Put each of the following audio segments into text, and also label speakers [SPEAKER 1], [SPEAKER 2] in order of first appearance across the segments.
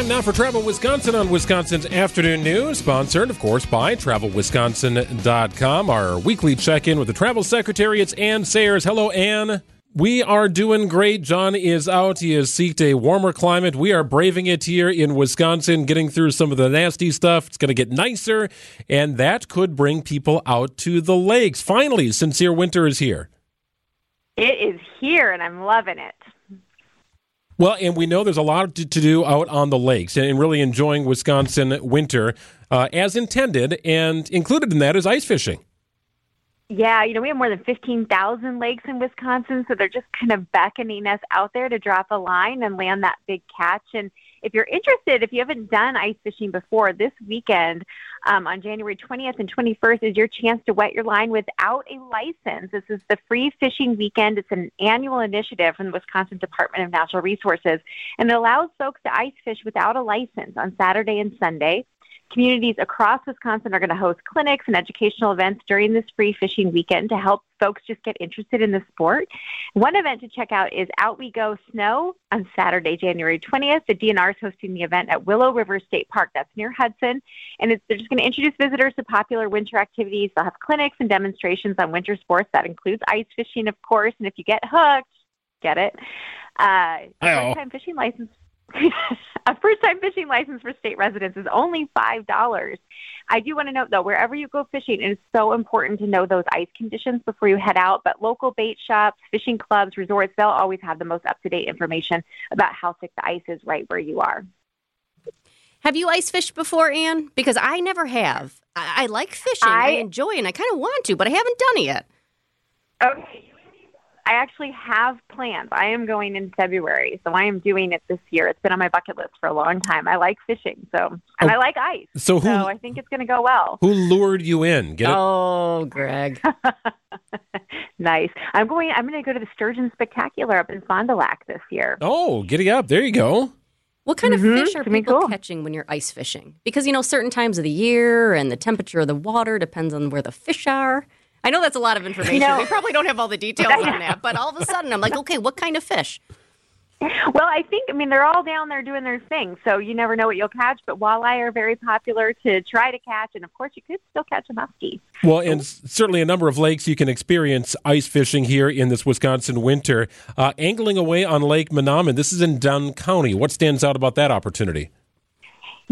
[SPEAKER 1] Time now for Travel Wisconsin on Wisconsin's Afternoon News, sponsored, of course, by TravelWisconsin.com. Our weekly check in with the Travel Secretary. It's Anne Sayers. Hello, Anne. We are doing great. John is out. He has seeked a warmer climate. We are braving it here in Wisconsin, getting through some of the nasty stuff. It's going to get nicer, and that could bring people out to the lakes. Finally, sincere winter is here.
[SPEAKER 2] It is here, and I'm loving it.
[SPEAKER 1] Well, and we know there's a lot to, to do out on the lakes and really enjoying Wisconsin winter uh, as intended, and included in that is ice fishing.
[SPEAKER 2] Yeah, you know, we have more than 15,000 lakes in Wisconsin, so they're just kind of beckoning us out there to drop a line and land that big catch. And if you're interested, if you haven't done ice fishing before, this weekend um, on January 20th and 21st is your chance to wet your line without a license. This is the free fishing weekend. It's an annual initiative from the Wisconsin Department of Natural Resources, and it allows folks to ice fish without a license on Saturday and Sunday. Communities across Wisconsin are going to host clinics and educational events during this free fishing weekend to help folks just get interested in the sport. One event to check out is Out We Go Snow on Saturday, January 20th. The DNR is hosting the event at Willow River State Park. That's near Hudson. And they're just going to introduce visitors to popular winter activities. They'll have clinics and demonstrations on winter sports. That includes ice fishing, of course. And if you get hooked, get it. Uh, time fishing license a first time fishing license for state residents is only $5. I do want to note, though, wherever you go fishing, it is so important to know those ice conditions before you head out. But local bait shops, fishing clubs, resorts, they'll always have the most up to date information about how thick the ice is right where you are.
[SPEAKER 3] Have you ice fished before, Anne? Because I never have. I, I like fishing. I, I enjoy it, and I kind of want to, but I haven't done it yet.
[SPEAKER 2] Okay, I actually have plans. I am going in February, so I am doing it this year. It's been on my bucket list for a long time. I like fishing, so and oh, I like ice. So, who, so I think it's going to go well.
[SPEAKER 1] Who lured you in?
[SPEAKER 3] Get oh, Greg.
[SPEAKER 2] nice. I'm going. I'm going to go to the Sturgeon Spectacular up in Fond du Lac this year.
[SPEAKER 1] Oh, giddy up! There you go.
[SPEAKER 3] What kind mm-hmm. of fish are people cool. catching when you're ice fishing? Because you know, certain times of the year and the temperature of the water depends on where the fish are. I know that's a lot of information. No. We probably don't have all the details on that, but all of a sudden I'm like, okay, what kind of fish?
[SPEAKER 2] Well, I think I mean they're all down there doing their thing, so you never know what you'll catch. But walleye are very popular to try to catch, and of course you could still catch a muskie.
[SPEAKER 1] Well, and certainly a number of lakes you can experience ice fishing here in this Wisconsin winter. Uh, angling away on Lake Menominee. This is in Dunn County. What stands out about that opportunity?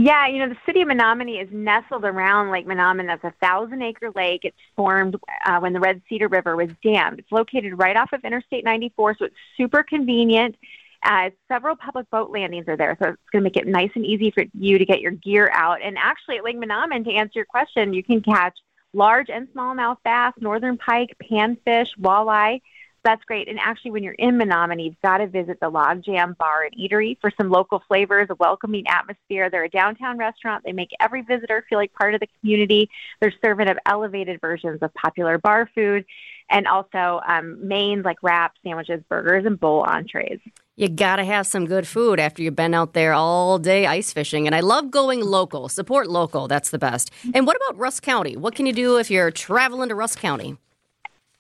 [SPEAKER 2] Yeah, you know, the city of Menomonie is nestled around Lake Menominee. That's a thousand acre lake. It's formed uh, when the Red Cedar River was dammed. It's located right off of Interstate 94, so it's super convenient. Uh, several public boat landings are there, so it's going to make it nice and easy for you to get your gear out. And actually, at Lake Menominee, to answer your question, you can catch large and smallmouth bass, northern pike, panfish, walleye that's great. And actually, when you're in Menomonie, you've got to visit the Log Jam Bar and Eatery for some local flavors, a welcoming atmosphere. They're a downtown restaurant. They make every visitor feel like part of the community. They're serving up elevated versions of popular bar food and also um, mains like wraps, sandwiches, burgers, and bowl entrees.
[SPEAKER 3] You gotta have some good food after you've been out there all day ice fishing. And I love going local. Support local. That's the best. And what about Rusk County? What can you do if you're traveling to Rusk County?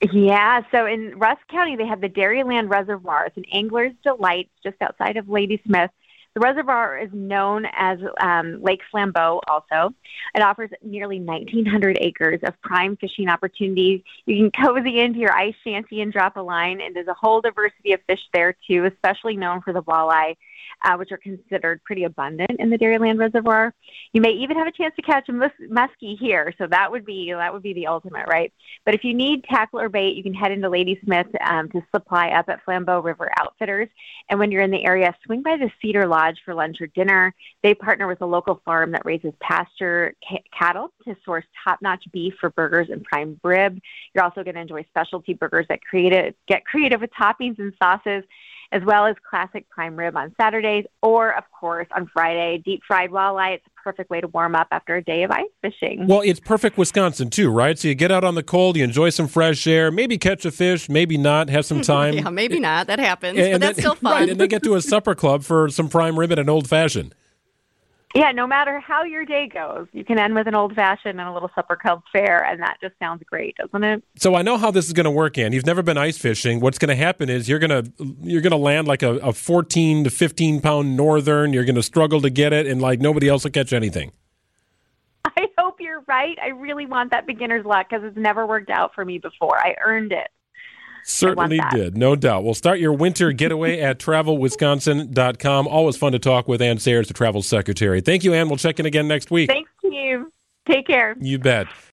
[SPEAKER 2] Yeah, so in Rusk County, they have the Dairyland Reservoir. It's an angler's delight just outside of Ladysmith. The reservoir is known as um, Lake Flambeau also. It offers nearly 1,900 acres of prime fishing opportunities. You can cozy into your ice shanty and drop a line, and there's a whole diversity of fish there too, especially known for the walleye uh, which are considered pretty abundant in the Dairyland Reservoir. You may even have a chance to catch a mus- muskie here, so that would be that would be the ultimate, right? But if you need tackle or bait, you can head into Ladysmith um, to supply up at Flambeau River Outfitters. And when you're in the area, swing by the Cedar Lodge for lunch or dinner. They partner with a local farm that raises pasture ca- cattle to source top-notch beef for burgers and prime rib. You're also going to enjoy specialty burgers that create get creative with toppings and sauces as well as classic prime rib on Saturdays, or of course on Friday, deep fried walleye. It's a perfect way to warm up after a day of ice fishing.
[SPEAKER 1] Well, it's perfect Wisconsin too, right? So you get out on the cold, you enjoy some fresh air, maybe catch a fish, maybe not, have some time.
[SPEAKER 3] yeah, maybe not. That happens, and, but and that's
[SPEAKER 1] then,
[SPEAKER 3] still fun.
[SPEAKER 1] Right, and then they get to a supper club for some prime rib and an old fashioned.
[SPEAKER 2] Yeah, no matter how your day goes, you can end with an old fashioned and a little supper club fare, and that just sounds great, doesn't it?
[SPEAKER 1] So I know how this is going to work. And you've never been ice fishing. What's going to happen is you're going to you're going to land like a, a 14 to 15 pound northern. You're going to struggle to get it, and like nobody else will catch anything.
[SPEAKER 2] I hope you're right. I really want that beginner's luck because it's never worked out for me before. I earned it.
[SPEAKER 1] Certainly did, no doubt. We'll start your winter getaway at travelwisconsin.com. Always fun to talk with Anne Sayers, the travel secretary. Thank you, Anne. We'll check in again next week.
[SPEAKER 2] Thank you. Take care.
[SPEAKER 1] You bet.